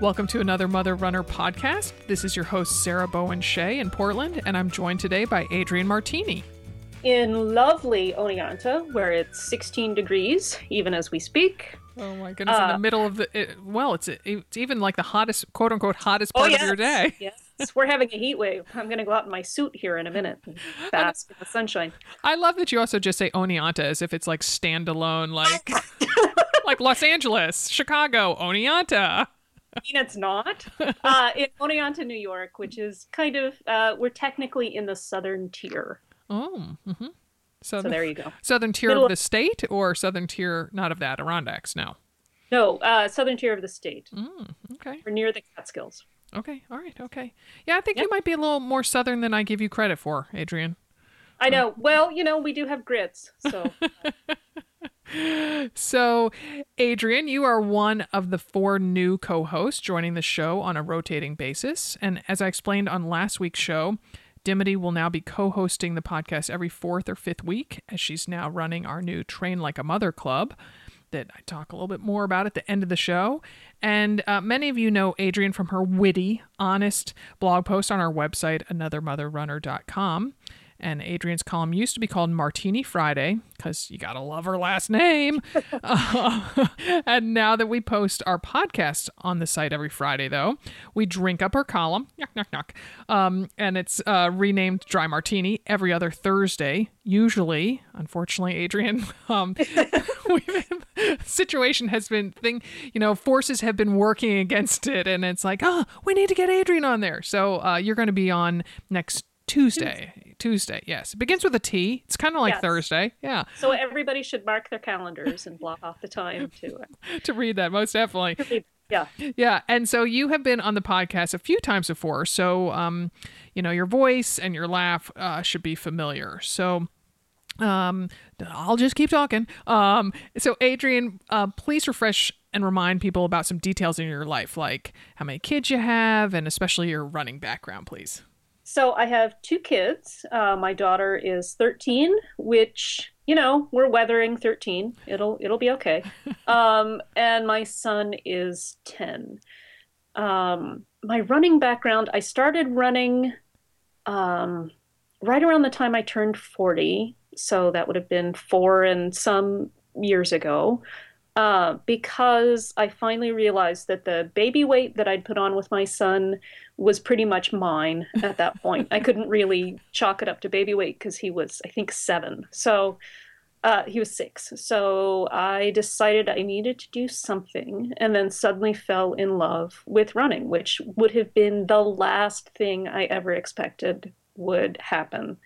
Welcome to another Mother Runner podcast. This is your host, Sarah Bowen Shea in Portland, and I'm joined today by Adrienne Martini. in lovely Oneonta, where it's 16 degrees, even as we speak. Oh my goodness, in the Uh, middle of the, it, well, it's, it's even like the hottest, quote unquote, hottest Oh, part yes. of your day. Yes, we're having a heat wave. I'm going to go out in my suit here in a minute and bask in the sunshine. I love that you also just say Oneonta as if it's like standalone, like, like Los Angeles, Chicago, Oneonta. I mean, it's not. Uh, in Oneonta, New York, which is kind of, uh, we're technically in the southern tier. Oh, mm-hmm. So there you go. southern tier Middle of of- the state or southern tier, not of the Adirondacks? No. No, uh, southern tier of the state. Mm, okay. We're near the Catskills. Okay. All right. Okay. Yeah, I think Yep. you might be a little more southern than I give you credit for, Adrienne. I know. Well, you know, we do have grits. So So, Adrienne, you are one of the four new co hosts joining the show on a rotating basis. And as I explained on last week's show, Dimity will now be co hosting the podcast every fourth or fifth week as she's now running our new Train Like a Mother Club that I talk a little bit more about at the end of the show. And uh, many of you know Adrienne from her witty, honest blog post on our website, anothermotherrunner.com. And Adrienne's column used to be called Martini Friday because you got to love her last name. Uh, and now that we post our podcast on the site every Friday, though, we drink up her column. Knock, knock, knock. Um, and it's uh, renamed Dry Martini every other Thursday. Usually, unfortunately, Adrienne, um, we've, situation has been thing. You know, forces have been working against it, and it's like, oh, we need to get Adrienne on there. So uh, you're going to be on next Tuesday. Tuesday, yes. It begins with a T. It's kind of like Yes. Thursday. Yeah, so everybody should mark their calendars and block off the time to, uh, to read that most definitely. yeah. Yeah, and so you have been on the podcast a few times before, so um, you know your voice and your laugh uh, should be familiar. So. Um, I'll just keep talking. Um, so Adrienne, uh, please refresh and remind people about some details in your life, like how many kids you have, and especially your running background, please. So I have two kids. Uh, my daughter is 13, which you know we're weathering 13. It'll it'll be okay. Um, and my son is 10. Um, my running background, I started running um, right around the time I turned 40. So that would have been four and some years ago. Uh, because I finally realized that the baby weight that I'd put on with my son was pretty much mine at that point. I couldn't really chalk it up to baby weight because he was, I think, seven. So uh, he was six. So I decided I needed to do something and then suddenly fell in love with running, which would have been the last thing I ever expected would happen.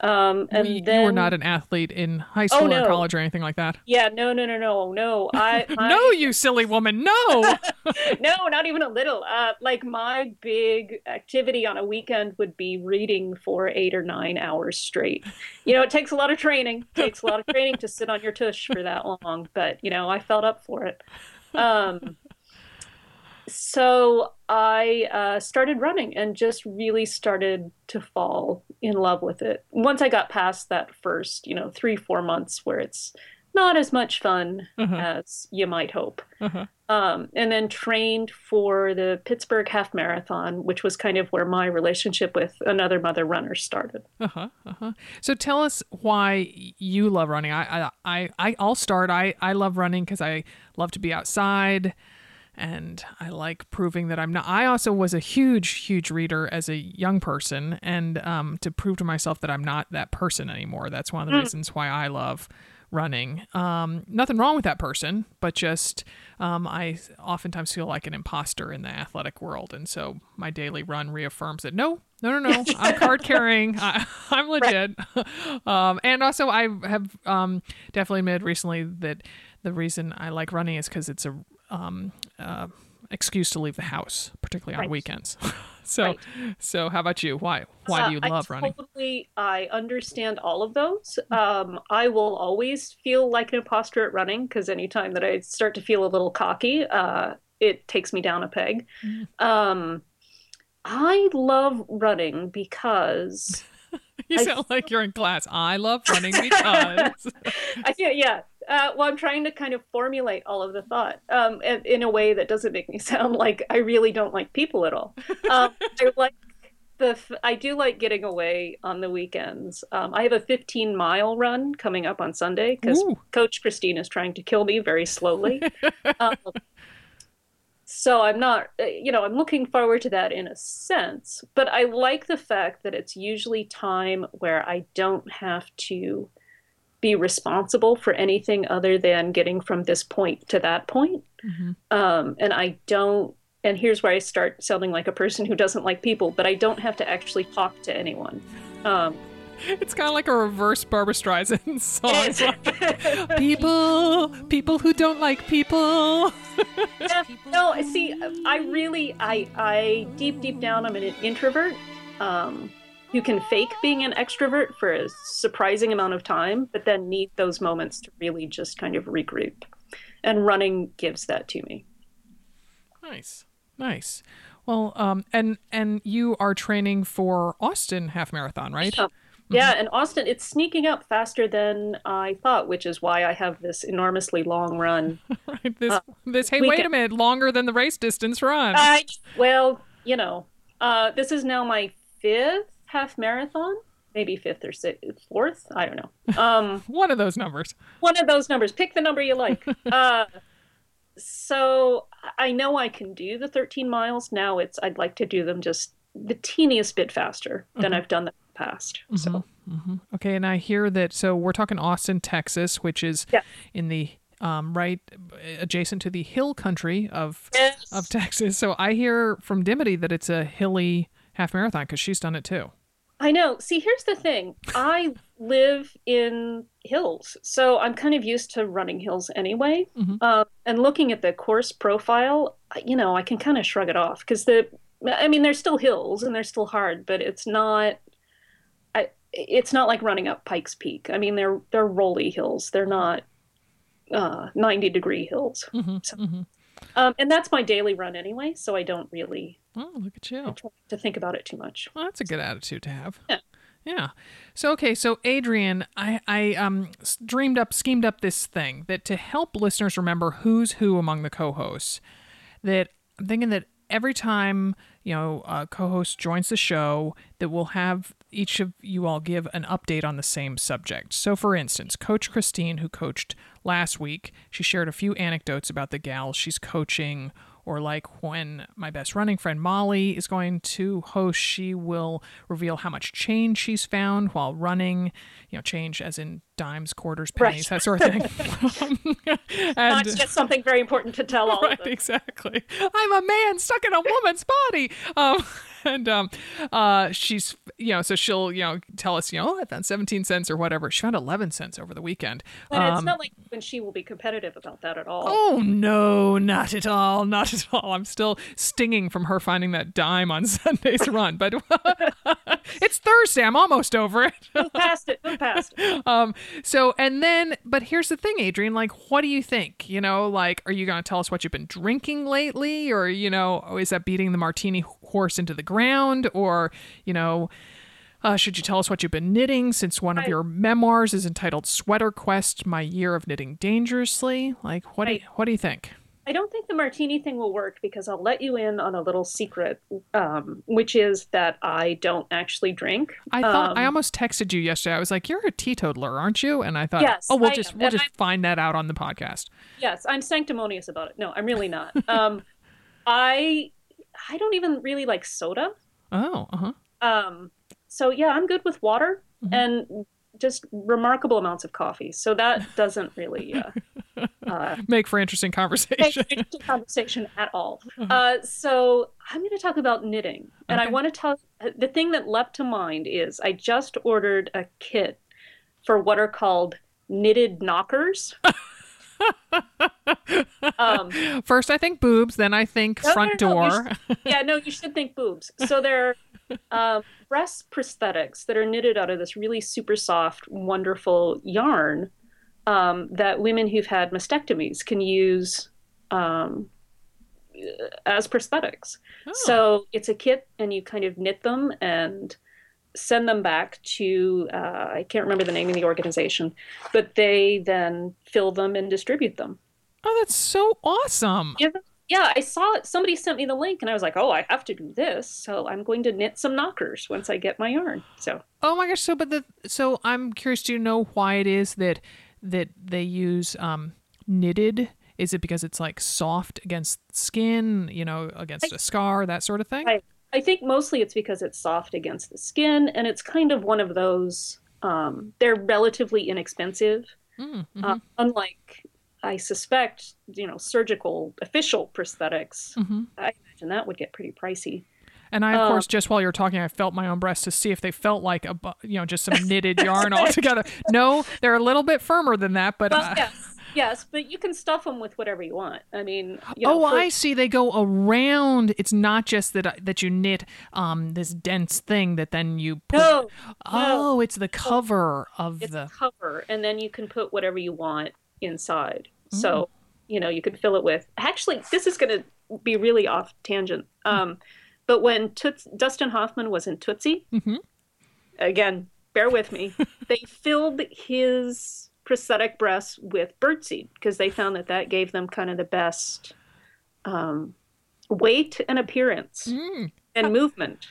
Um, and We- then, you were not an athlete in high school or no. college or anything like that. yeah, no, no, no, no, no. I, my- No, you silly woman. No. no, not even a little. Uh, like my big activity on a weekend would be reading for eight or nine hours straight. You know, it takes a lot of training. It takes a lot of training to sit on your tush for that long, but you know, I felt up for it. Um, so I uh, started running and just really started to fall in love with it. Once I got past that first, you know, three, four months where it's not as much fun Uh-huh. as you might hope. Uh-huh. Um, and then trained for the Pittsburgh Half Marathon, which was kind of where my relationship with another mother runner started. Uh-huh, uh-huh. So tell us why you love running. I I I I'll start. I I love running cuz I love to be outside and I like proving that I'm not I also was a huge huge reader as a young person and um to prove to myself that I'm not that person anymore. That's one of the reasons why I love running. Um, nothing wrong with that person, but just um, I oftentimes feel like an imposter in the athletic world, and so my daily run reaffirms that no, no, no, no, I'm card carrying. I, am legit. um, and also, I have um, definitely admitted recently that the reason I like running is because it's a um, uh, excuse to leave the house, particularly on Right. weekends. so, Right. so how about you? Why why do you Uh, love I running? Totally, I understand all of those. Um, I will always feel like an imposter at running because anytime that I start to feel a little cocky, uh, it takes me down a peg. Mm-hmm. Um, I love running because You I sound like you're in class. I love running because I feel, yeah. Uh, well, I'm trying to kind of formulate all of the thought um, in, a way that doesn't make me sound like I really don't like people at all. Um, I like the. f- I do like getting away on the weekends. Um, I have a 15 mile run coming up on Sunday because Coach Christine is trying to kill me very slowly. um, so I'm not, uh, you know, I'm looking forward to that in a sense, but I like the fact that it's usually time where I don't have to be responsible for anything other than getting from this point to that point. Mhm. Um, and I don't, and here's where I start sounding like a person who doesn't like people, but I don't have to actually talk to anyone. Um, it's kind of like a reverse Barbra Streisand song. people, people who don't like people. Yeah, no, see, I really, I, I deep, deep down, I'm an introvert um, who can fake being an extrovert for a surprising amount of time, but then need those moments to really just kind of regroup. And running gives that to me. Nice, nice. Well, um, and and you are training for Austin half marathon, right? Yeah. Yeah, and Austin, it's sneaking up faster than I thought, which is why I have this enormously long run. right. This, Uh, this. Hey, wait a minute. Longer than the race distance run. I, well, you know, uh, this is now my fifth half marathon, maybe fifth or sixth, fourth. I don't know. Um, One of those numbers. one of those numbers. Pick the number you like. uh, so I know I can do the 13 miles. Now it's I'd like to do them just the teeniest bit faster than I've done them in the past. So Okay, and I hear that. So we're talking Austin, Texas, which is Yeah. in the um, right adjacent to the hill country of Yes. of Texas. So I hear from Dimity that it's a hilly half marathon because she's done it too. I know. See, here's the thing. I live in hills, so I'm kind of used to running hills anyway. Mhm. Um, and looking at the course profile, you know, I can kind of shrug it off because the, I mean, they're still hills and they're still hard, but it's not. I, it's not like running up Pikes Peak. I mean, they're they're rolly hills. They're not uh, 90 degree hills. Mm-hmm. So- hmm Um, and that's my daily run anyway, so I don't really Oh, look at you. try to think about it too much. Well, that's a good attitude to have. Yeah. Yeah. So okay, so Adrienne, I I um dreamed up, schemed up this thing that to help listeners remember who's who among the co-hosts. That I'm thinking that every time you know a co-host joins the show, that we'll have each of you all give an update on the same subject. So, for instance, Coach Christine, who coached last week, she shared a few anecdotes about the gals she's coaching or like when my best running friend Molly is going to host, she will reveal how much change she's found while running, you know, change as in dimes, quarters, Right. pennies, that sort of thing. Not and just something very important to tell all right, exactly. I'm a man stuck in a woman's body. Um, and um, uh, she's, you know, so she'll, you know, tell us, you know, oh, I found 17 cents or whatever. She found 11 cents over the weekend. And it's Um, not like when she will be competitive about that at all. Oh no, not at all, not at all. I'm still stinging from her finding that dime on Sunday's run, but it's Thursday. I'm almost over it. Move past it. Move past it. Um, so and then, but here's the thing, Adrienne. Like, what do you think? You know, like, are you going to tell us what you've been drinking lately, or you know, is that beating the martini horse into the ground, or you know? Uh, should you tell us what you've been knitting since one of I- your memoirs is entitled Sweater Quest My Year of Knitting Dangerously? Like, what, do, you, what do you think? I don't think the martini thing will work because I'll let you in on a little secret, um, which is that I don't actually drink. I thought I Um, almost texted you yesterday. I was like, "You're a teetotaler, aren't you?" And I thought, Yes, "Oh, we'll I just am, we'll and just I'm- find that out on the podcast." Yes, I'm sanctimonious about it. No, I'm really not. Um, I I don't even really like soda. Oh, uh huh. Um, so yeah, I'm good with water. Mhm. And just remarkable amounts of coffee. So that doesn't really uh, uh, make for interesting conversation. make for interesting conversation at all. Uh, so I'm going to talk about knitting, and I want to tell The thing that leapt to mind is I just ordered a kit for what are called knitted knockers. um, First, I think boobs, then I think No, front no, no, door. yeah, no, you should think boobs. So they're um, breast prosthetics that are knitted out of this really super soft, wonderful yarn um, that women who've had mastectomies can use um, as prosthetics. Oh. So it's a kit, and you kind of knit them and send them back to uh, I can't remember the name of the organization, but they then fill them and distribute them. Oh, that's so awesome. Yeah, yeah, I saw it. Somebody sent me the link, and I was like, "Oh, I have to do this." So I'm going to knit some knockers once I get my yarn. So Oh my gosh! So, but the so I'm curious to know why it is that that they use um, knitted. Is it because it's like soft against skin, you know, against a scar, that sort of thing? I, I think mostly it's because it's soft against the skin, and it's kind of one of those. Um, they're relatively inexpensive, Mm, uh, mhm, unlike I suspect, you know, surgical official prosthetics. mhm. I imagine that would get pretty pricey. And I, of um, course, just while you're talking, I felt my own breast to see if they felt like a, you know, just some knitted yarn all together. No, they're a little bit firmer than that, but. Well, uh, yes, yes, but you can stuff them with whatever you want. I mean, you know, oh, for- I see. They go around. It's not just that I- that you knit um this dense thing that then you put. no, Oh, it's the cover of it's the. cover and then you can put whatever you want inside Mm. so you know you could fill it with actually this is going to be really off tangent um, but when Toots, dustin hoffman was in tootsie Mhm. again bear with me they filled his prosthetic breasts with birdseed because they found that that gave them kind of the best um, weight and appearance Mm. and movement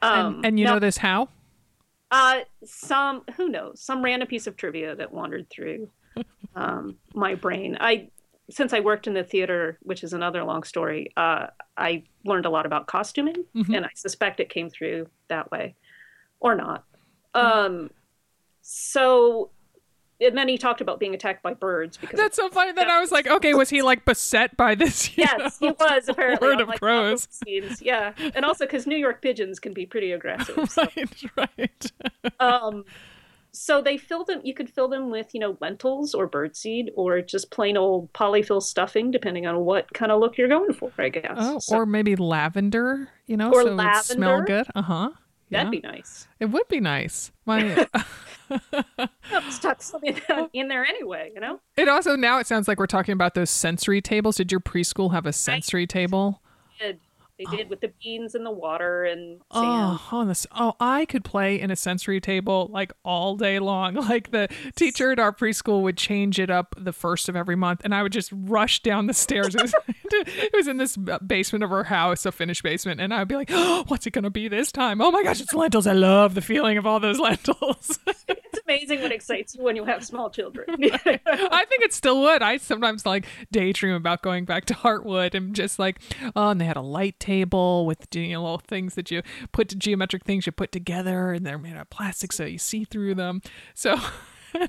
um, and, and you now- know this how? uh, some who knows? Some random piece of trivia that wandered through um, my brain. I since I worked in the theater, which is another long story. Uh, I learned a lot about costuming, Mhm. and I suspect it came through that way, or not. Um, so, and then he talked about being attacked by birds because That's so funny. Then I was like, okay, was he like beset by this? Yes, he was apparently. on, of like, crows. Scenes. Yeah, and also because New York pigeons can be pretty aggressive. So. right, right. um so they fill them you could fill them with you know lentils or birdseed or just plain old polyfill stuffing depending on what kind of look you're going for i guess Oh, So or maybe lavender. You know, Or so it smell lavender. good. Uh huh. that'd be nice It would be nice. My. Stuck in, there anyway you know it also now it sounds like we're talking about those sensory tables. Did your preschool have a sensory table? Did- they oh. did with the beans and the water and sand Oh, oh, this, oh, I could play in a sensory table like all day long. Like the teacher at our preschool would change it up the first of every month, and I would just rush down the stairs. It was, it was in this basement of our house, a finished basement, and I'd be like, oh, "What's it gonna be this time? Oh my gosh, it's lentils! I love the feeling of all those lentils." it's amazing what excites you when you have small children I think it still would. I sometimes like daydream about going back to Heartwood and just like, oh, and they had a light table with you know, little things that you put to geometric things you put together, and they're made out of plastic so you see through them. So.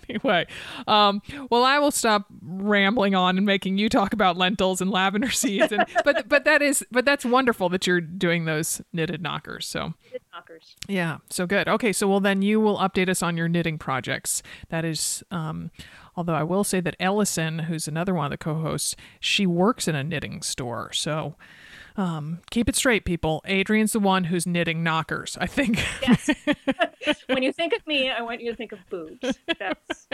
Anyway, um, well, I will stop rambling on and making you talk about lentils and lavender seeds, and, but but that is but that's wonderful that you're doing those knitted knockers. So knockers yeah, so good. Okay, so well then you will update us on your knitting projects. That is, um, although I will say that Ellison, who's another one of the co-hosts, she works in a knitting store. So um, keep it straight, people. Adrienne's the one who's knitting knockers. I think. yes when you think of me i want you to think of boobs that's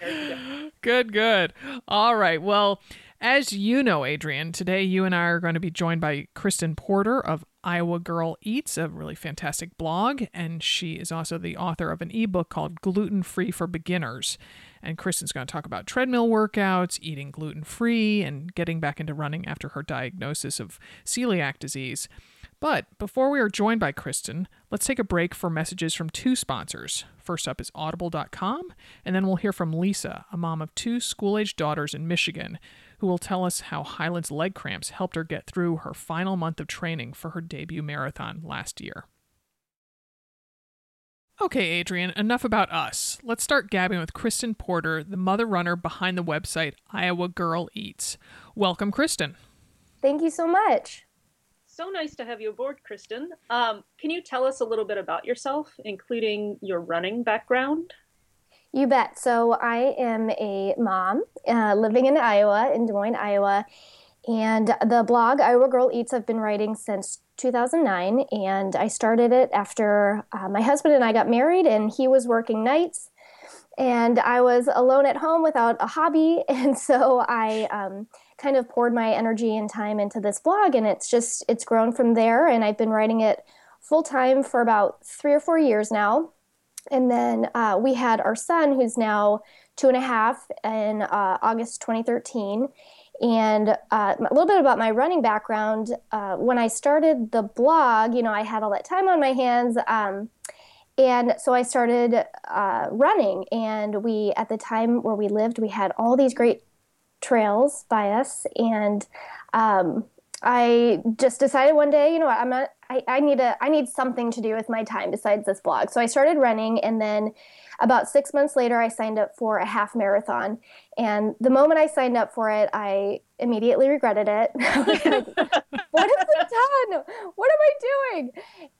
go. good, good. All right. Well, as you know, Adrienne, today you and I are going to be joined by Kristin Porter of Iowa Girl Eats, a really fantastic blog, and she is also the author of an ebook called Gluten Free for Beginners. And Kristin's going to talk about treadmill workouts, eating gluten free, and getting back into running after her diagnosis of celiac disease. But before we are joined by Kristin, let's take a break for messages from two sponsors. First up is audible.com, and then we'll hear from Lisa, a mom of two school aged daughters in Michigan, who will tell us how Hyland's leg cramps helped her get through her final month of training for her debut marathon last year. Okay, Adrienne, enough about us. Let's start gabbing with Kristin Porter, the mother runner behind the website Iowa Girl Eats. Welcome, Kristin. Thank you so much. So nice to have you aboard, Kristin. Um, can you tell us a little bit about yourself, including your running background? You bet. So, I am a mom uh, living in Iowa, in Des Moines, Iowa. And the blog Iowa Girl Eats, I've been writing since 2009. And I started it after uh, my husband and I got married, and he was working nights. And I was alone at home without a hobby. And so I um, kind of poured my energy and time into this blog. And it's just, it's grown from there. And I've been writing it full time for about three or four years now. And then uh, we had our son, who's now two and a half, in uh, August 2013. And uh, a little bit about my running background. Uh, when I started the blog, you know, I had all that time on my hands. Um, and so I started uh, running. And we, at the time where we lived, we had all these great trails by us. And um, I just decided one day, you know, what, I'm not, I, I need a, I need something to do with my time besides this blog. So I started running, and then about six months later, I signed up for a half marathon. And the moment I signed up for it, I immediately regretted it. like, what have I done? What am I doing?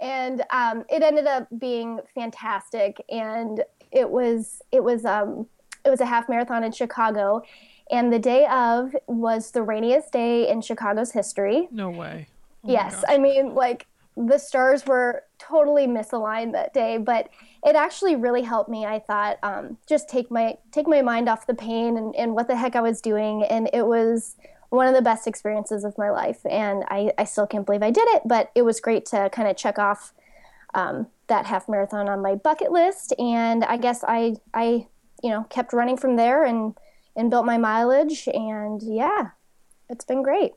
And um, it ended up being fantastic. And it was, it was, um, it was a half marathon in Chicago. And the day of was the rainiest day in Chicago's history. No way. Oh yes. I mean, like, the stars were totally misaligned that day, but it actually really helped me. I thought um, just take my take my mind off the pain and, and what the heck I was doing, and it was one of the best experiences of my life. And I, I still can't believe I did it, but it was great to kind of check off um, that half marathon on my bucket list. And I guess I I you know kept running from there and and built my mileage, and yeah, it's been great.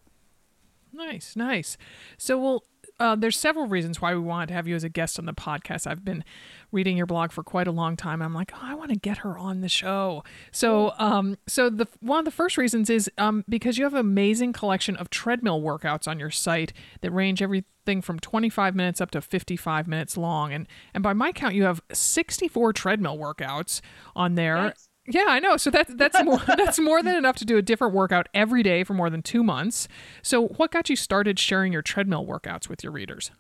Nice, nice. So we'll uh, there's several reasons why we wanted to have you as a guest on the podcast. I've been reading your blog for quite a long time. I'm like, oh, I want to get her on the show. So, um, so the one of the first reasons is um, because you have an amazing collection of treadmill workouts on your site that range everything from 25 minutes up to 55 minutes long, and and by my count, you have 64 treadmill workouts on there. Nice. Yeah, I know. So that's that's more that's more than enough to do a different workout every day for more than 2 months. So what got you started sharing your treadmill workouts with your readers?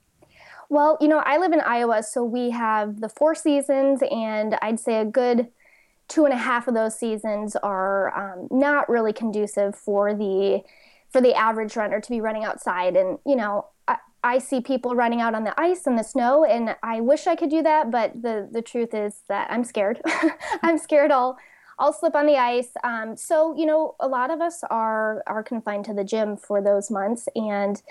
Well, you know, I live in Iowa, so we have the four seasons, and I'd say a good two and a half of those seasons are um, not really conducive for the for the average runner to be running outside. And you know, I, I see people running out on the ice and the snow, and I wish I could do that, but the the truth is that I'm scared. I'm scared I'll I'll slip on the ice. Um, so you know, a lot of us are are confined to the gym for those months, and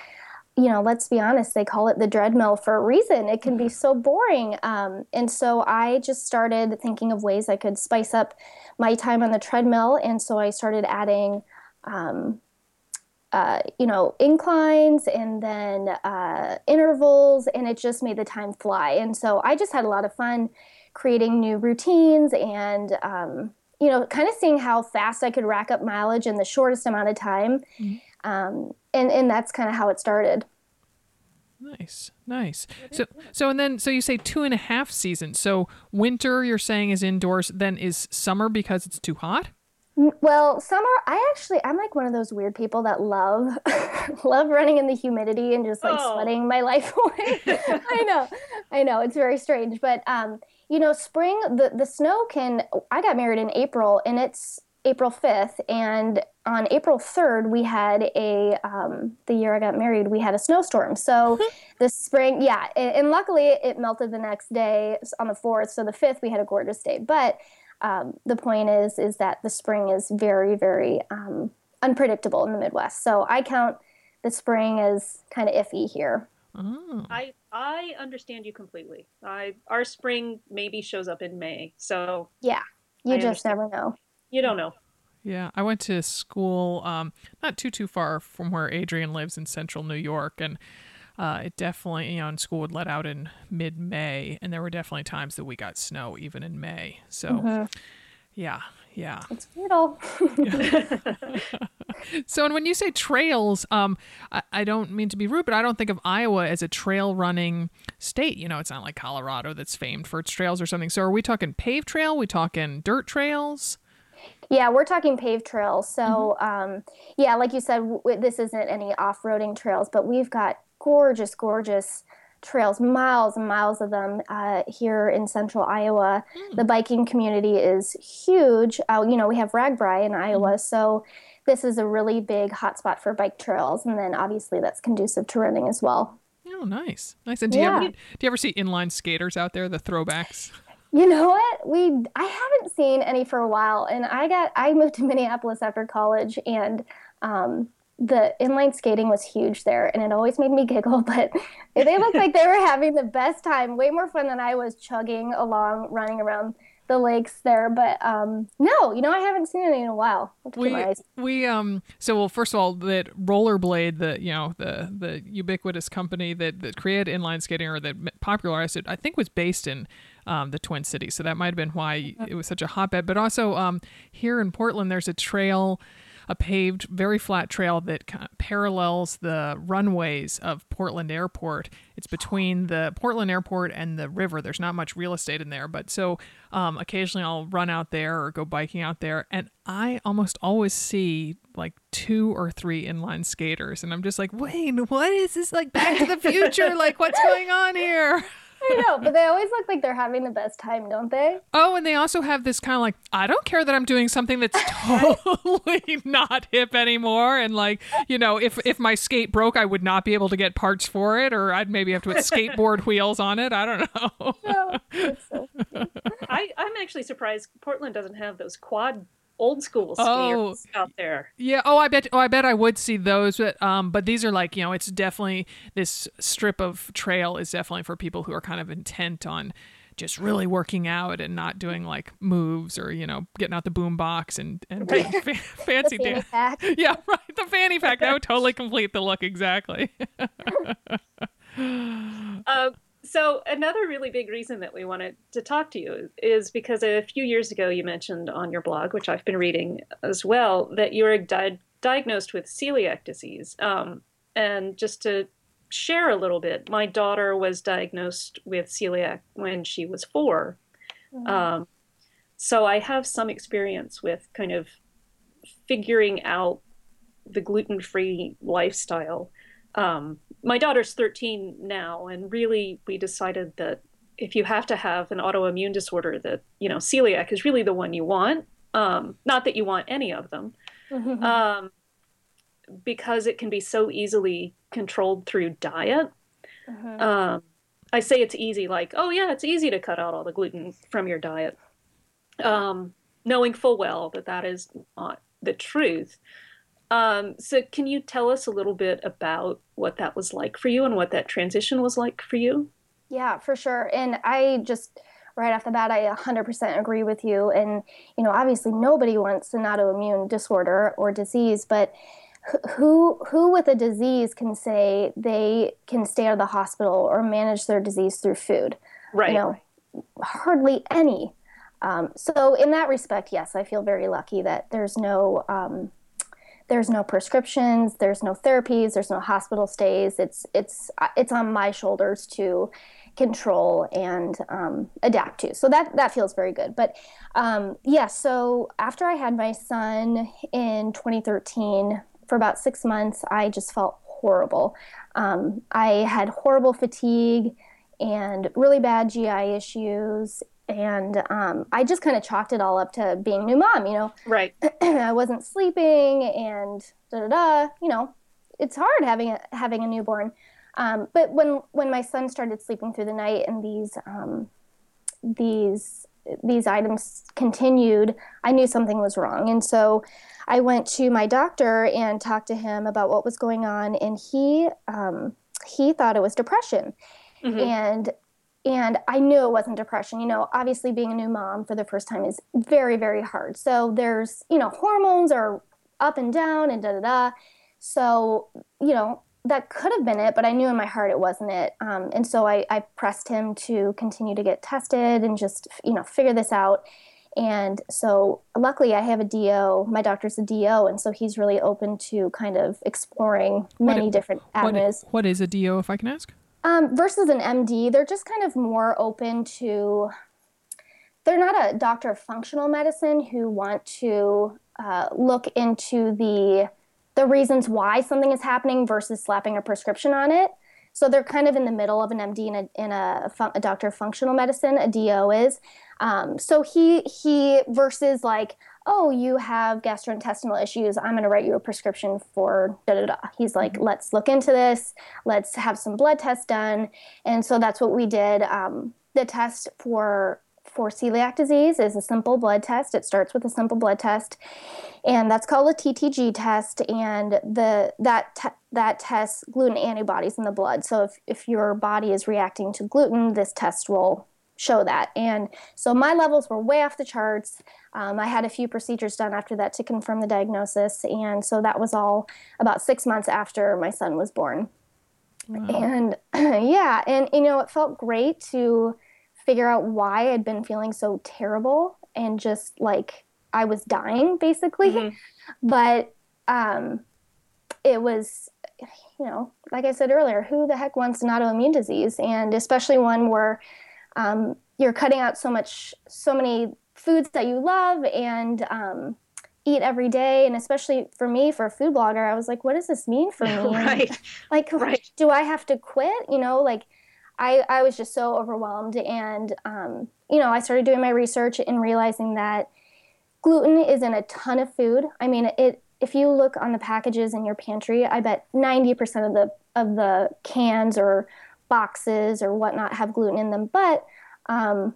you know, let's be honest, they call it the treadmill for a reason. It can be so boring. Um, and so I just started thinking of ways I could spice up my time on the treadmill. And so I started adding, um, uh, you know, inclines and then uh, intervals, and it just made the time fly. And so I just had a lot of fun creating new routines and, um, you know, kind of seeing how fast I could rack up mileage in the shortest amount of time. Mm-hmm. Um, and, and that's kind of how it started. Nice, nice. So, so, and then, so you say two and a half seasons. So, winter, you're saying is indoors. Then is summer because it's too hot? Well, summer, I actually, I'm like one of those weird people that love, love running in the humidity and just like oh. sweating my life away. I know, I know, it's very strange, but um, you know, spring, the, the snow can, I got married in April and it's April 5th. And on April 3rd, we had a, um, the year I got married, we had a snowstorm. So the spring, yeah. And, and, luckily it melted the next day on the 4th. So the 5th, we had a gorgeous day. But um, the point is, is that the spring is very, very um, unpredictable in the Midwest. So I count the spring as kind of iffy here. Oh. I I understand you completely. I our spring maybe shows up in May. So yeah, you I just understand. never know. You don't know. Yeah, I went to school um, not too too far from where Adrienne lives in central New York, and uh, it definitely you know, and school would let out in mid May, and there were definitely times that we got snow even in May. So, mm-hmm. yeah, yeah, it's brutal. so, and when you say trails, um, I, I, don't mean to be rude, but I don't think of Iowa as a trail running state. You know, it's not like Colorado that's famed for its trails or something. So, are we talking paved trail? We talking dirt trails? Yeah, we're talking paved trails. So, mm-hmm. um, yeah, like you said, w- this isn't any off roading trails, but we've got gorgeous, gorgeous trails, miles and miles of them uh, here in central Iowa. Mm. The biking community is huge. Uh, you know, we have RAGBRAI in Iowa, mm. so this is a really big hotspot for bike trails. And then obviously that's conducive to running as well. Oh, nice. Nice. And do, yeah. you ever, do you ever see inline skaters out there, the throwbacks? You know what? We I haven't seen any for a while, and I got I moved to Minneapolis after college, and um, the inline skating was huge there and it always made me giggle but they looked like they were having the best time way more fun than i was chugging along running around the lakes there but um no you know i haven't seen it in a while we we um so well first of all that rollerblade the you know the the ubiquitous company that that created inline skating or that popularized it i think was based in um, the Twin Cities. So that might have been why it was such a hotbed. But also um, here in Portland, there's a trail a paved, very flat trail that kind of parallels the runways of Portland Airport. It's between the Portland Airport and the river. There's not much real estate in there, but so um, occasionally I'll run out there or go biking out there, and I almost always see like two or three inline skaters, and I'm just like, Wayne, what is this like Back to the Future? like, what's going on here? I know, but they always look like they're having the best time, don't they? Oh, and they also have this kind of like, I don't care that I'm doing something that's totally not hip anymore. And like, you know, if if my skate broke, I would not be able to get parts for it, or I'd maybe have to put skateboard wheels on it. I don't know. no, so I, I'm actually surprised Portland doesn't have those quad old school oh, out there. Yeah. Oh, I bet. Oh, I bet I would see those. But um, but these are like you know, it's definitely this strip of trail is definitely for people who are kind of intent on just really working out and not doing like moves or you know getting out the boom box and and fa- fancy dance. Yeah, right. The fanny pack that would totally complete the look exactly. uh, so another really big reason that we wanted to talk to you is because a few years ago you mentioned on your blog, which I've been reading as well, that you were di- diagnosed with celiac disease. Um, and just to share a little bit, my daughter was diagnosed with celiac when she was 4 mm-hmm. um, so I have some experience with kind of figuring out the gluten free lifestyle. Um, my daughter's 13 now, and really we decided that if you have to have an autoimmune disorder, that you know celiac is really the one you want. Um, not that you want any of them, um, because it can be so easily controlled through diet. Uh-huh. Um, I say it's easy, like oh yeah, it's easy to cut out all the gluten from your diet, um, knowing full well that that is not the truth. Um, so, can you tell us a little bit about what that was like for you and what that transition was like for you? Yeah, for sure. And I just, right off the bat, I 100% agree with you. And, you know, obviously nobody wants an autoimmune disorder or disease, but who who with a disease can say they can stay out of the hospital or manage their disease through food? Right. You know, hardly any. Um, so in that respect, yes, I feel very lucky that there's no um, there's no prescriptions there's no therapies there's no hospital stays. It's it's it's on my shoulders to control and um, adapt to. So that that feels very good. But um, yeah so after i had my son in 2013 for about six months i just felt horrible. Um, i had horrible fatigue and really bad gi issues and um, I just kind of chalked it all up to being new mom, you know. Right. I wasn't sleeping, and da da da. You know, it's hard having a, having a newborn. Um, but when when my son started sleeping through the night, and these um, these these items continued, I knew something was wrong, and so I went to my doctor and talked to him about what was going on, and he um, he thought it was depression. Mm-hmm. And and I knew it wasn't depression. You know, obviously being a new mom for the first time is very, very hard. So there's, you know, hormones are up and down and da da da. So, you know, that could have been it, but I knew in my heart it wasn't it. Um, and so I, I pressed him to continue to get tested and just, you know, figure this out. And so, luckily, I have a DO. My doctor's a DO, and so he's really open to kind of exploring many What- different What, avenues. what is a DO, if I can ask? Um, versus an MD, they're just kind of more open to. They're not a doctor of functional medicine who want to uh, look into the the reasons why something is happening versus slapping a prescription on it. So they're kind of in the middle of an MD and a, and a, a doctor of functional medicine. A DO is. Um, so he he versus like, oh, you have gastrointestinal issues. I'm going to write you a prescription for da da da. He's like, let's look into this. Let's have some blood tests done. And so that's what we did. Um, the test for for celiac disease is a simple blood test. It starts with a simple blood test, and that's called a TTG test. And the that te- that tests gluten antibodies in the blood. So if if your body is reacting to gluten, this test will show that. And so my levels were way off the charts. Um, I had a few procedures done after that to confirm the diagnosis, and so that was all about six months after my son was born. And yeah, and you know, it felt great to figure out why I'd been feeling so terrible and just like I was dying basically. Mhm. But um, it was, you know, like I said earlier, who the heck wants an autoimmune disease? And especially one where um, you're cutting out so much, so many foods that you love and um, eat every day. And especially for me, for a food blogger, I was like, what does this mean for me? Right. like Right. do i have to quit you know like i i was just so overwhelmed and um, you know i started doing my research and realizing that gluten is in a ton of food i mean it if you look on the packages in your pantry i bet 90% of the of the cans or boxes or whatnot have gluten in them but um,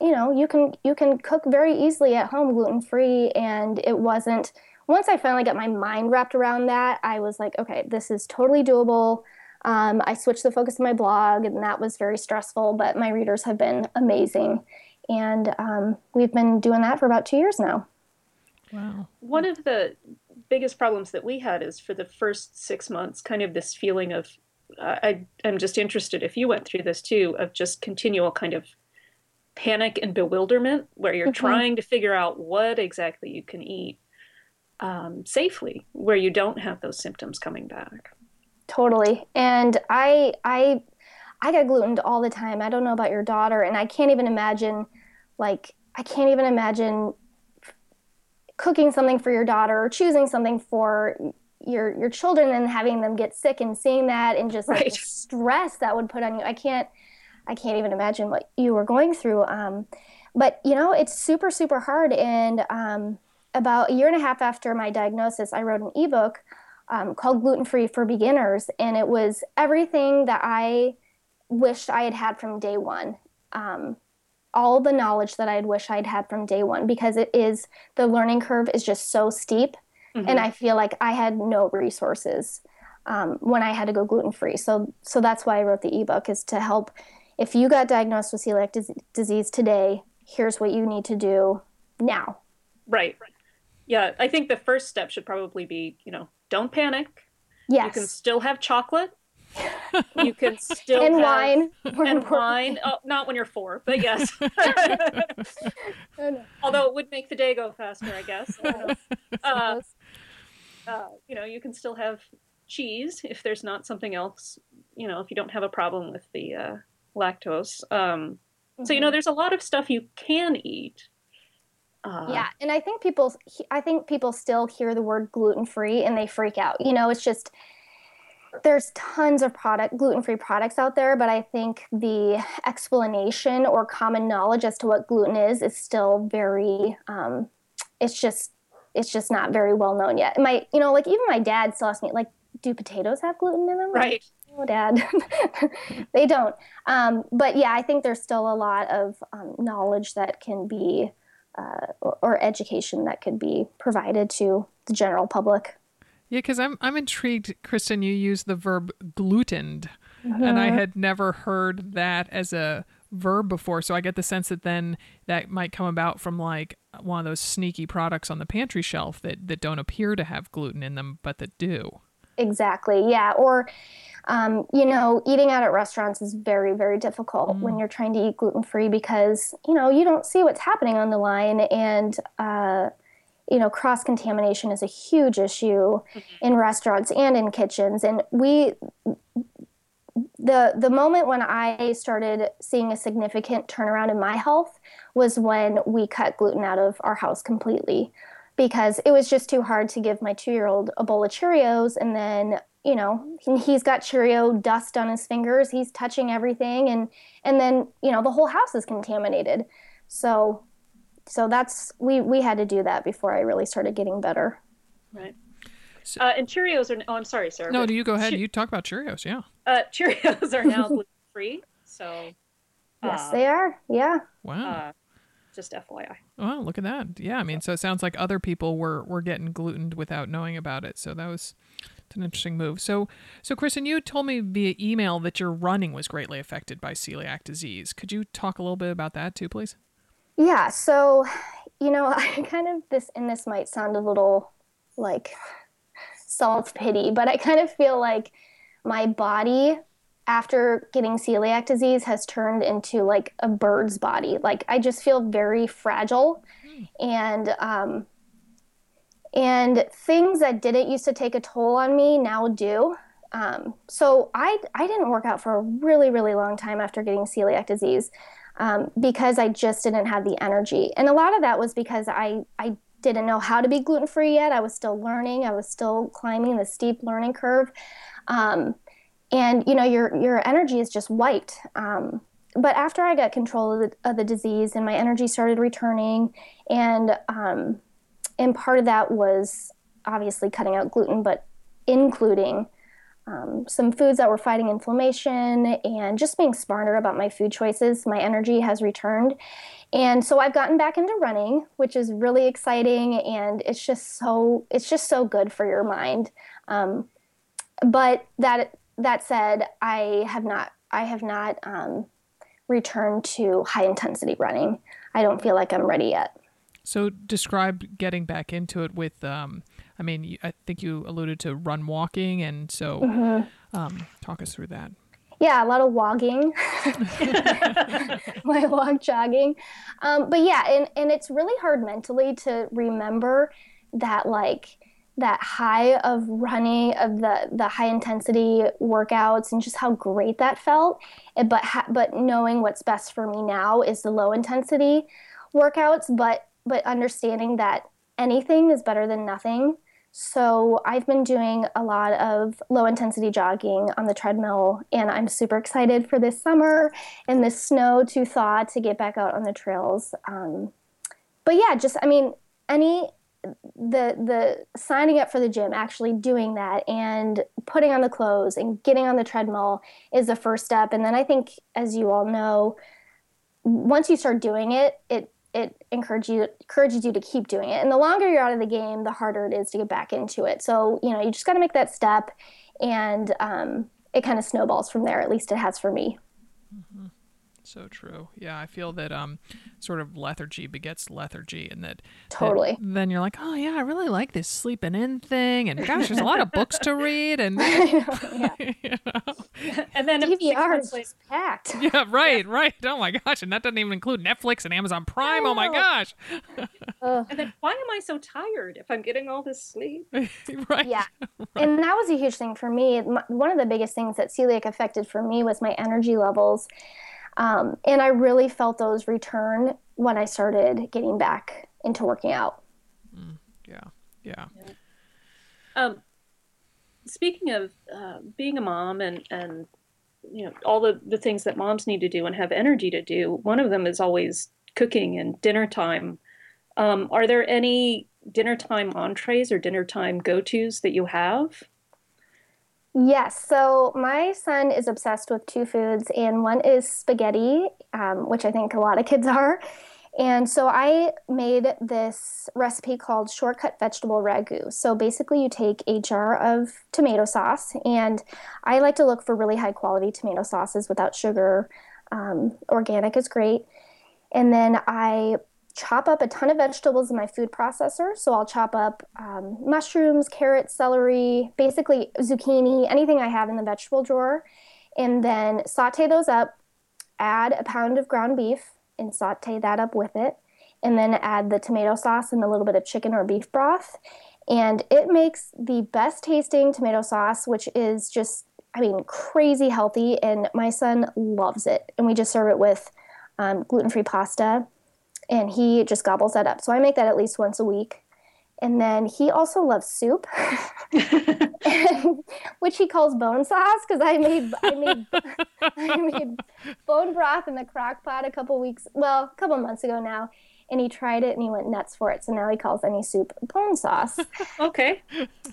you know you can you can cook very easily at home gluten free and it wasn't once i finally got my mind wrapped around that i was like okay this is totally doable. Um, i switched the focus of my blog and that was very stressful but my readers have been amazing. And um, we've been doing that for about two years now. Wow. One of the biggest problems that we had is for the first six months, kind of this feeling of, uh, I, I'm just interested if you went through this too, of just continual kind of panic and bewilderment where you're Mhm. trying to figure out what exactly you can eat um, safely, where you don't have those symptoms coming back. totally and i i i get glutened all the time i don't know about your daughter and i can't even imagine like i can't even imagine cooking something for your daughter or choosing something for your your children and having them get sick and seeing that and just like the Right. stress that would put on you i can't i can't even imagine what you were going through um, but you know it's super super hard. And um, about a year and a half after my diagnosis i wrote an ebook um, called gluten free for beginners. And it was everything that i wished i had had from day one um, all the knowledge that i'd wish i'd had from day one because it is the learning curve is just so steep. And i feel like i had no resources um, when i had to go gluten free so so that's why i wrote the ebook is to help if you got diagnosed with celiac dis- disease today here's what you need to do now Right. Yeah, I think the first step should probably be, you know, don't panic. Yes. You can still have chocolate. You can still and have, wine and wine. Oh, not when you're four, but yes. Although it would make the day go faster, I guess. I. Uh, uh, you know, you can still have cheese if there's not something else. You know, if you don't have a problem with the uh, lactose. Um, So you know, there's a lot of stuff you can eat. Uh, yeah and i think people i think people still hear the word gluten free and they freak out you know it's just there's tons of product gluten free products out there but i think the explanation or common knowledge as to what gluten is is still very um, it's just it's just not very well known yet my you know like even my dad still asks me like do potatoes have gluten in them Right. No dad they don't um, but yeah i think there's still a lot of um, knowledge that can be uh, or, or education that could be provided to the general public Yeah, because I'm I'm intrigued, Kristin. You use the verb glutened, and Mm-hmm. I had never heard that as a verb before. So I get the sense that then that might come about from like one of those sneaky products on the pantry shelf that that don't appear to have gluten in them, but that do. Exactly. Yeah. Or, um, you know, eating out at restaurants is very, very difficult mm. when you're trying to eat gluten free because, you know, you don't see what's happening on the line. And, uh, you know, cross contamination is a huge issue mm-hmm. in restaurants and in kitchens. And we, the the moment when I started seeing a significant turnaround in my health was when we cut gluten out of our house completely because it was just too hard to give my 2-year-old a bowl of Cheerios and then you know he's got Cheerio dust on his fingers he's touching everything and and then you know the whole house is contaminated so so that's we we had to do that before I really started getting better right so, uh, and Cheerios are. Oh, I'm sorry, Sarah. No, do you go ahead? Che- you talk about Cheerios, yeah. Uh, Cheerios are now gluten free, so. Yes, uh, they are. Yeah. Wow. Just FYI. Oh, look at that. Yeah, I mean, so it sounds like other people were were getting glutened without knowing about it. So that was it's an interesting move. So, so Kristin, you told me via email that your running was greatly affected by celiac disease. Could you talk a little bit about that too, please? Yeah. So, you know, I kind of this and this might sound a little like self pity, but I kind of feel like my body after getting celiac disease has turned into like a bird's body. Like I just feel very fragile and um and things that didn't used to take a toll on me now do. Um, so I I didn't work out for a really really long time after getting celiac disease um, because I just didn't have the energy, and a lot of that was because I I didn't know how to be gluten free yet. I was still learning. I was still climbing the steep learning curve, um, and you know your your energy is just wiped. Um, but after I got control of the, of the, disease and my energy started returning, and um, and part of that was obviously cutting out gluten, but including um, some foods that were fighting inflammation and just being smarter about my food choices. My energy has returned. And so I've gotten back into running, which is really exciting. And it's just so, it's just so good for your mind. Um, but that, that said, I have not, I have not um, returned to high intensity running. I don't feel like I'm ready yet. So describe getting back into it with um, I mean, I think you alluded to run walking, and so mm-hmm. um, talk us through that. Yeah, a lot of walking, my walk jogging, um, but yeah, and and it's really hard mentally to remember that like that high of running of the the high intensity workouts and just how great that felt but ha- but knowing what's best for me now is the low intensity workouts but but understanding that anything is better than nothing so I've been doing a lot of low intensity jogging on the treadmill, and I'm super excited for this summer and this snow to thaw to get back out on the trails. Um, but yeah, just I mean, any the the signing up for the gym, actually doing that, and putting on the clothes and getting on the treadmill is the first step. And then I think, as you all know, once you start doing it, it it encourages you encourages you to keep doing it. And the longer you're out of the game, the harder it is to get back into it. So you know, you just got to make that step, and um, it kind of snowballs from there. At least it has for me. So true. Yeah, I feel that um, sort of lethargy begets lethargy, and that totally. That then you're like, oh yeah, I really like this sleeping in thing, and gosh, there's a lot of books to read, and know, you know. and then DVR is just packed. Yeah, right, right. Oh my gosh, and that doesn't even include Netflix and Amazon Prime. Oh, my gosh. and then why am I so tired if I'm getting all this sleep? right. Yeah, right. and that was a huge thing for me. One of the biggest things that celiac affected for me was my energy levels. Um, and I really felt those return when I started getting back into working out. Mm, yeah, yeah. yeah. Um, speaking of uh, being a mom and and you know all the the things that moms need to do and have energy to do, one of them is always cooking and dinner time. Um, are there any dinner time entrees or dinner time go tos that you have? Yes. So my son is obsessed with two foods, and one is spaghetti, um, which I think a lot of kids are. And so I made this recipe called shortcut vegetable ragu. So basically, you take a jar of tomato sauce, and I like to look for really high quality tomato sauces without sugar. Um, organic is great. And then I chop up a ton of vegetables in my food processor. So I'll chop up um, mushrooms, carrots, celery, basically zucchini, anything I have in the vegetable drawer, and then saute those up. Add a pound of ground beef and saute that up with it, and then add the tomato sauce and a little bit of chicken or beef broth. And it makes the best tasting tomato sauce, which is just, I mean, crazy healthy. And my son loves it. And we just serve it with um, gluten free pasta and he just gobbles that up. So I make that at least once a week. And then he also loves soup, which he calls bone sauce because I made I made I made bone broth in the crock pot a couple weeks, well, a couple months ago now, and he tried it and he went nuts for it. So now he calls any soup bone sauce. okay,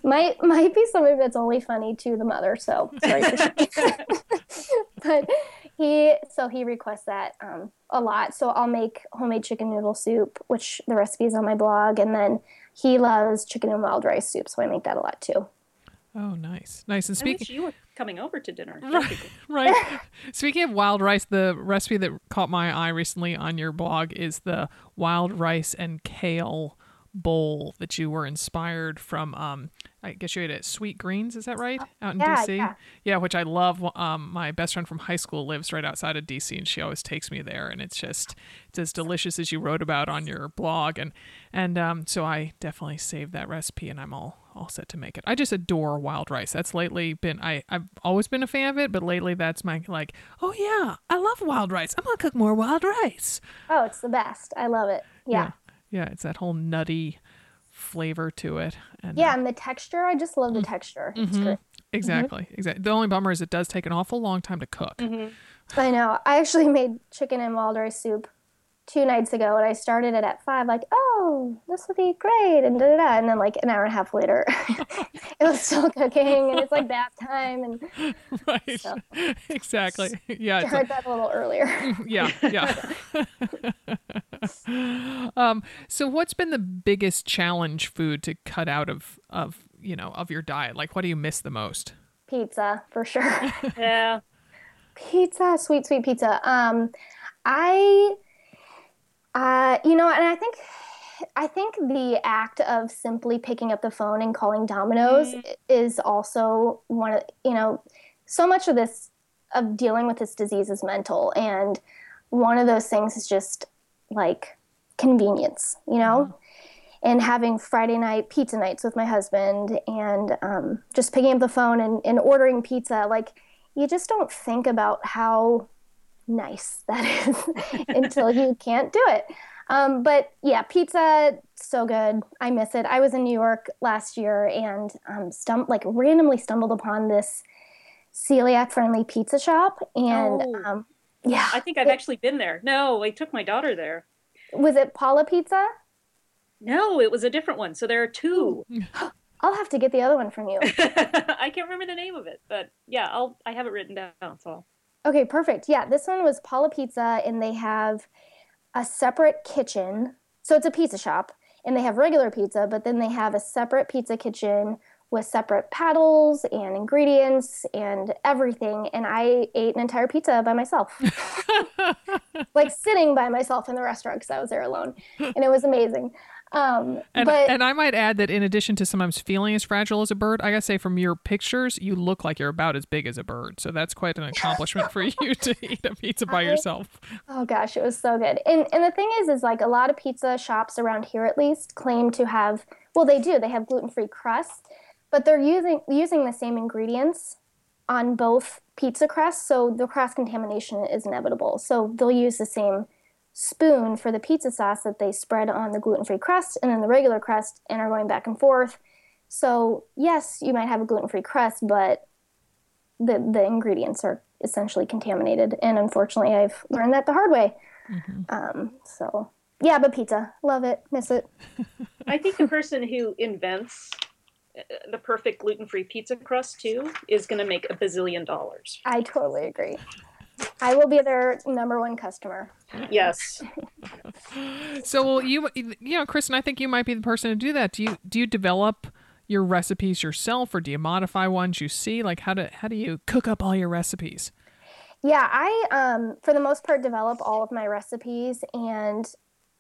might might be something that's only funny to the mother. So sorry, but he so he requests that um, a lot. So I'll make homemade chicken noodle soup, which the recipe is on my blog, and then he loves chicken and wild rice soup, so I make that a lot too. Oh, nice, nice. And speaking, you were coming over to dinner. Right, right. speaking of wild rice, the recipe that caught my eye recently on your blog is the wild rice and kale bowl that you were inspired from. Um, I guess you ate at Sweetgreens, is that right? Out in yeah, DC? Yeah. yeah, which I love. Um, my best friend from high school lives right outside of DC and she always takes me there and it's just it's as delicious as you wrote about on your blog and and um, so I definitely saved that recipe and I'm all all set to make it. I just adore wild rice. That's lately been I I've always been a fan of it, but lately that's my like, oh yeah, I love wild rice. I'm going to cook more wild rice. Oh, it's the best. I love it. yeah. yeah yeah, it's that whole nutty flavor to it. And yeah, uh, and the texture, I just love the mm-hmm. texture. It's mm-hmm. great. Exactly, mm-hmm. exactly. The only bummer is it does take an awful long time to cook. Mm-hmm. I know. I actually made chicken and wild rice soup two nights ago, and I started it at five, like, oh, this will be great, and da da da. And then, like, an hour and a half later, it was still cooking, and it's like bath time. And right. So, exactly. Yeah. I heard that a little earlier. yeah. Yeah. um, so, what's been the biggest challenge food to cut out of, of, you know, of your diet? Like, what do you miss the most? Pizza, for sure. yeah. Pizza, sweet, sweet pizza. Um, I uh, you know, and I think I think the act of simply picking up the phone and calling Domino's mm-hmm. is also one of you know so much of this of dealing with this disease is mental and one of those things is just like convenience, you know. Mm-hmm. And having Friday night pizza nights with my husband and um, just picking up the phone and, and ordering pizza, like you just don't think about how nice that is until you can't do it. Um, but yeah, pizza so good. I miss it. I was in New York last year and um, stum- like randomly stumbled upon this celiac friendly pizza shop, and oh. um, yeah, I think I've it, actually been there. No, I took my daughter there. Was it Pala Pizza? No, it was a different one. So there are two. I'll have to get the other one from you. I can't remember the name of it, but yeah, I'll I have it written down. So Okay, perfect. Yeah, this one was Pala Pizza, and they have a separate kitchen. So it's a pizza shop, and they have regular pizza, but then they have a separate pizza kitchen with separate paddles and ingredients and everything. And I ate an entire pizza by myself, like sitting by myself in the restaurant because I was there alone, and it was amazing. Um, and, but, and I might add that in addition to sometimes feeling as fragile as a bird, I gotta say from your pictures, you look like you're about as big as a bird. So that's quite an accomplishment for you to eat a pizza by I, yourself. Oh gosh, it was so good. And and the thing is, is like a lot of pizza shops around here, at least, claim to have. Well, they do. They have gluten free crust, but they're using using the same ingredients on both pizza crusts, so the cross contamination is inevitable. So they'll use the same spoon for the pizza sauce that they spread on the gluten free crust and then the regular crust and are going back and forth. So, yes, you might have a gluten free crust, but the, the ingredients are essentially contaminated. And unfortunately, I've learned that the hard way. Mm-hmm. Um, so, yeah, but pizza, love it, miss it. I think the person who invents uh, the perfect gluten free pizza crust, too, is going to make a bazillion dollars. I totally agree. I will be their number one customer. Yes. so well, you you know, Kristin, I think you might be the person to do that. Do you do you develop your recipes yourself or do you modify ones you see? Like how do how do you cook up all your recipes? Yeah, I um for the most part develop all of my recipes and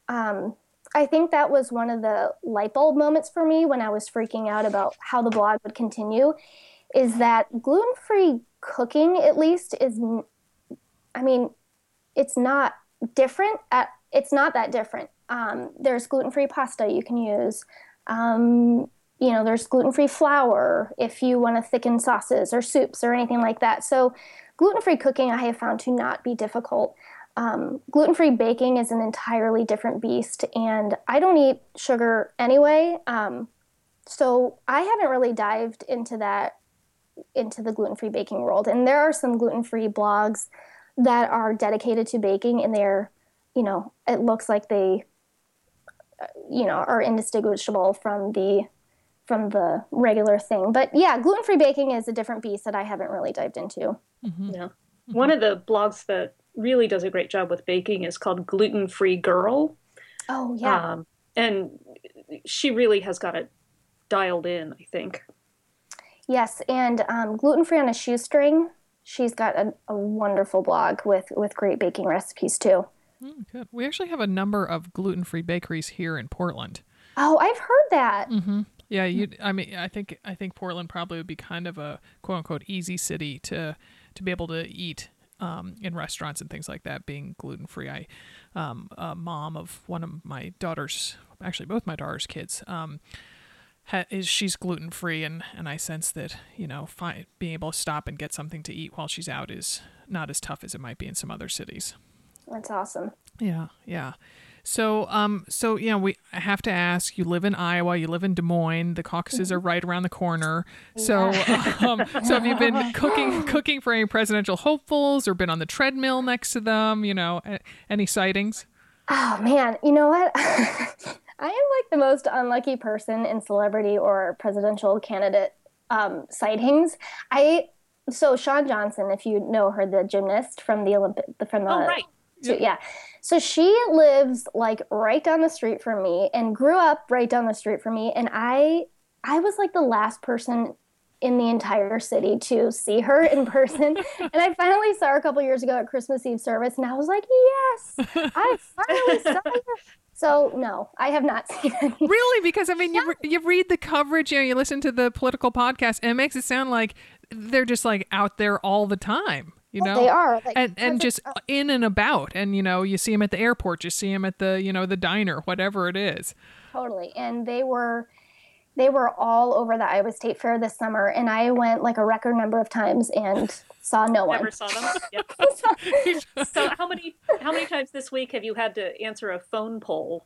um, I think that was one of the light bulb moments for me when I was freaking out about how the blog would continue. Is that gluten free cooking, at least, is, I mean, it's not different. At, it's not that different. Um, there's gluten free pasta you can use. Um, you know, there's gluten free flour if you want to thicken sauces or soups or anything like that. So, gluten free cooking I have found to not be difficult. Um, gluten free baking is an entirely different beast, and I don't eat sugar anyway. Um, so, I haven't really dived into that, into the gluten free baking world. And there are some gluten free blogs that are dedicated to baking, and they're, you know, it looks like they, uh, you know, are indistinguishable from the from the regular thing. But yeah, gluten free baking is a different beast that I haven't really dived into. Mm-hmm. Yeah. Mm-hmm. One of the blogs that really does a great job with baking is called Gluten Free Girl. Oh, yeah. Um, and she really has got it dialed in, I think. Yes, and um, Gluten Free on a Shoestring. She's got a, a, wonderful blog with, with great baking recipes too. Mm, good. We actually have a number of gluten free bakeries here in Portland. Oh, I've heard that. Mm-hmm. Yeah, you. I mean, I think I think Portland probably would be kind of a quote unquote easy city to to be able to eat um, in restaurants and things like that, being gluten free. I, um, a mom of one of my daughter's, actually both my daughter's kids, um, ha- is she's gluten free, and and I sense that you know, fi- being able to stop and get something to eat while she's out is not as tough as it might be in some other cities. That's awesome. Yeah, yeah. So, um, so you know, we have to ask. You live in Iowa. You live in Des Moines. The caucuses are right around the corner. So, um, so have you been cooking cooking for any presidential hopefuls, or been on the treadmill next to them? You know, any sightings? Oh man, you know what? I am like the most unlucky person in celebrity or presidential candidate um, sightings. I so Shawn Johnson, if you know her, the gymnast from the Olympic from the oh, right. So, yeah. So she lives like right down the street from me and grew up right down the street from me. And I, I was like the last person in the entire city to see her in person. and I finally saw her a couple years ago at Christmas Eve service, and I was like, yes, I finally saw her. So no, I have not seen any. Really? Because I mean, you you read the coverage, you know, you listen to the political podcast, and it makes it sound like they're just like out there all the time you know they are like, and and just oh. in and about and you know you see them at the airport you see them at the you know the diner whatever it is totally and they were they were all over the Iowa State Fair this summer and I went like a record number of times and saw no one never saw them yep. so how many how many times this week have you had to answer a phone poll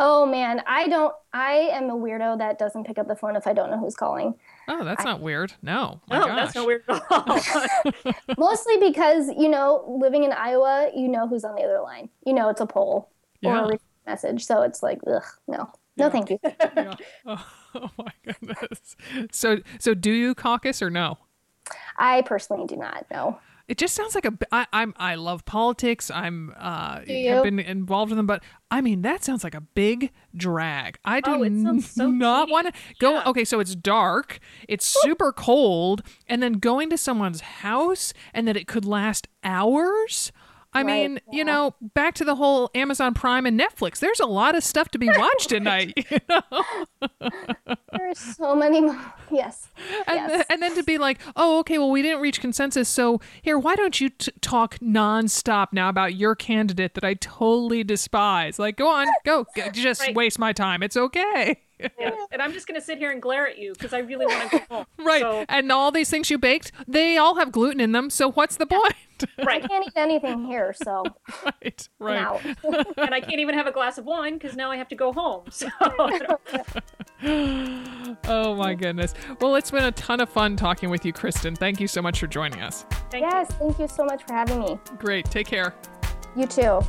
Oh man, I don't. I am a weirdo that doesn't pick up the phone if I don't know who's calling. Oh, that's I, not weird. No. no, gosh. that's not weird at all. Mostly because, you know, living in Iowa, you know who's on the other line. You know it's a poll yeah. or a message. So it's like, ugh, no. No, yeah. thank you. yeah. oh, oh, my goodness. So, so do you caucus or no? I personally do not. No. It just sounds like a. I, I'm. I love politics. I'm. Uh, have been involved in them, but I mean that sounds like a big drag. I do oh, so not want to go. Yeah. Okay, so it's dark. It's super cold, and then going to someone's house, and that it could last hours. I right. mean, you know, back to the whole Amazon Prime and Netflix. There's a lot of stuff to be watched at night. You know? There's so many. Yes. And, yes. and then to be like, oh, okay, well, we didn't reach consensus. So here, why don't you t- talk nonstop now about your candidate that I totally despise? Like, go on, go, just right. waste my time. It's okay. Yeah. And I'm just going to sit here and glare at you because I really want to go home. Right. So... And all these things you baked, they all have gluten in them. So what's the point? Right. I can't eat anything here. So. right. Right. and I can't even have a glass of wine because now I have to go home. So. oh my goodness. Well, it's been a ton of fun talking with you, Kristin. Thank you so much for joining us. Thank yes. You. Thank you so much for having me. Great. Take care. You too.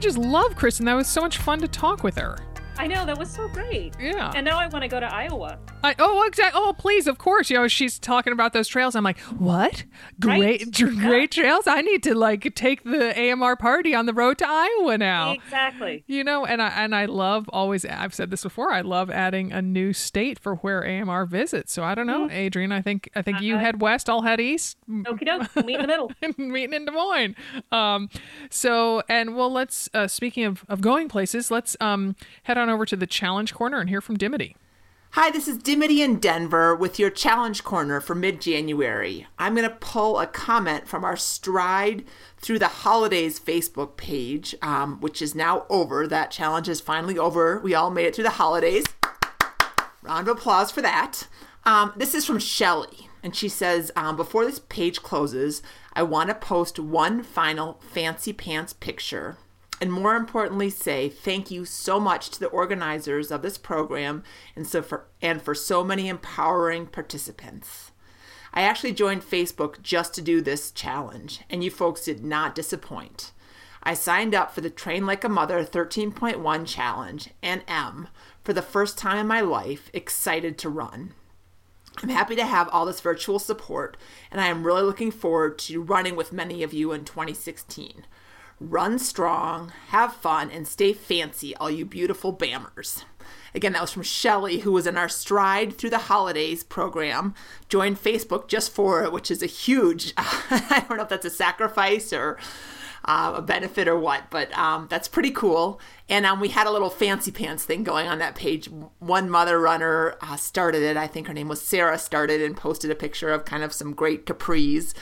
I just love Kristin. That was so much fun to talk with her. I know that was so great. Yeah. And now I want to go to Iowa. I, oh, exactly. Oh, please, of course. You know, she's talking about those trails. I'm like, what? Great, Right. dr- great trails. I need to like take the AMR party on the road to Iowa now. Exactly. You know, and I and I love always. I've said this before. I love adding a new state for where AMR visits. So I don't know, Adrienne. I think I think you head west. I'll head east. Okie doke. Meet in the middle. meeting in Des Moines. Um, so, and well, let's, uh, speaking of, of going places, let's um, head on over to the challenge corner and hear from Dimity. Hi, this is Dimity in Denver with your challenge corner for mid January. I'm going to pull a comment from our Stride Through the Holidays Facebook page, um, which is now over. That challenge is finally over. We all made it through the holidays. Round of applause for that. Um, this is from Shelly, and she says, um, Before this page closes, I want to post one final fancy pants picture and more importantly say thank you so much to the organizers of this program and so for and for so many empowering participants. I actually joined Facebook just to do this challenge and you folks did not disappoint. I signed up for the Train Like a Mother 13.1 challenge and am for the first time in my life excited to run. I'm happy to have all this virtual support, and I am really looking forward to running with many of you in 2016. Run strong, have fun, and stay fancy, all you beautiful BAMRs. Again, that was from Shelly, who was in our Stride Through the Holidays program, joined Facebook just for it, which is a huge, I don't know if that's a sacrifice or uh, a benefit or what, but um, that's pretty cool. And um, we had a little fancy pants thing going on that page. One mother runner uh, started it. I think her name was Sarah. Started and posted a picture of kind of some great capris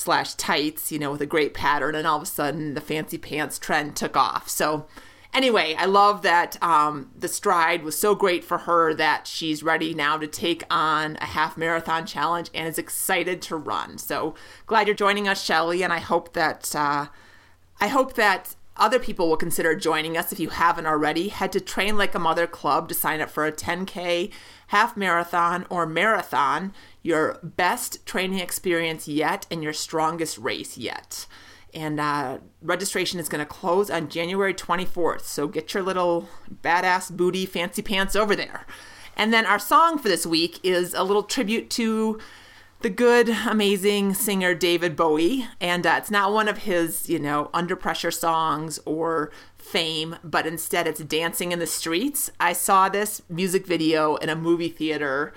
slash tights, you know, with a great pattern. And all of a sudden, the fancy pants trend took off. So anyway, I love that um, the stride was so great for her that she's ready now to take on a half marathon challenge and is excited to run. So glad you're joining us, Shelly, and I hope that. Uh, I hope that other people will consider joining us if you haven't already. Head to Train Like a Mother Club to sign up for a 10K, half marathon, or marathon, your best training experience yet and your strongest race yet. And uh, registration is going to close on January 24th. So get your little badass booty fancy pants over there. And then our song for this week is a little tribute to the good, amazing singer David Bowie. And uh, it's not one of his, you know, under pressure songs or fame, but instead it's Dancing in the Streets. I saw this music video in a movie theater,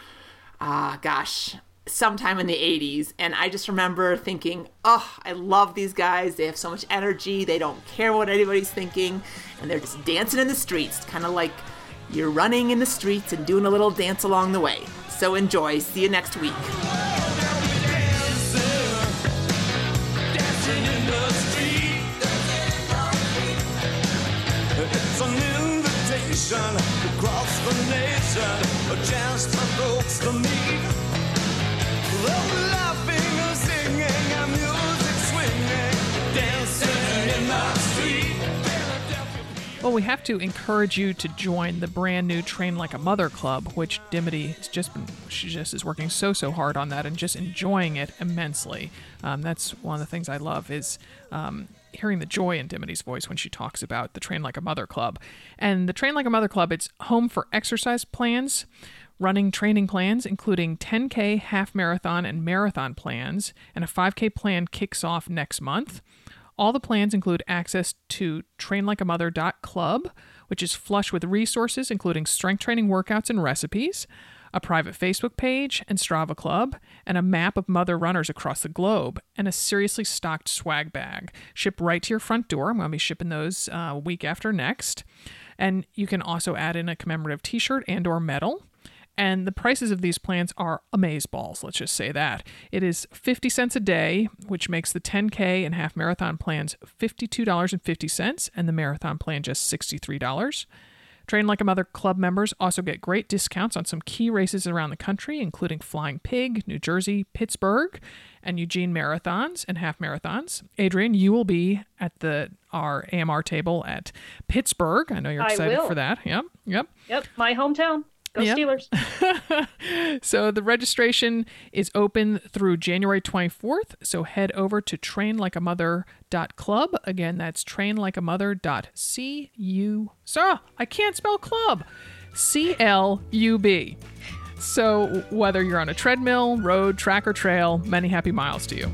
uh, gosh, sometime in the 80s. And I just remember thinking, oh, I love these guys. They have so much energy. They don't care what anybody's thinking. And they're just dancing in the streets, kind of like you're running in the streets and doing a little dance along the way. So enjoy. See you next week. Across the nation, a chance for folks to meet. Laughing singing and music swinging, dancing in. Well, we have to encourage you to join the brand new Train Like a Mother Club, which Dimity has just been, she just is working so, so hard on that and just enjoying it immensely. Um, that's one of the things I love is um, hearing the joy in Dimity's voice when she talks about the Train Like a Mother Club. And the Train Like a Mother Club, it's home for exercise plans, running training plans, including 10K, half marathon, and marathon plans, and a 5K plan kicks off next month. All the plans include access to trainlikeamother.club, which is flush with resources including strength training workouts and recipes, a private Facebook page and Strava Club, and a map of mother runners across the globe, and a seriously stocked swag bag. Shipped right to your front door. I'm going to be shipping those uh, week after next. And you can also add in a commemorative t-shirt and or medal. And the prices of these plans are amazeballs, let's just say that. It is 50 cents a day, which makes the 10K and half marathon plans $52.50 and the marathon plan just $63. Train Like a Mother Club members also get great discounts on some key races around the country, including Flying Pig, New Jersey, Pittsburgh, and Eugene marathons and half marathons. Adrienne, you will be at the our AMR table at Pittsburgh. I know you're excited for that. Yep, yep. Yep, my hometown. Go Yep. Steelers. So the registration is open through January 24th. So head over to trainlikeamother.club. Again, that's trainlikeamother.cu. So I can't spell club. C L U B. So whether you're on a treadmill, road, track, or trail, many happy miles to you.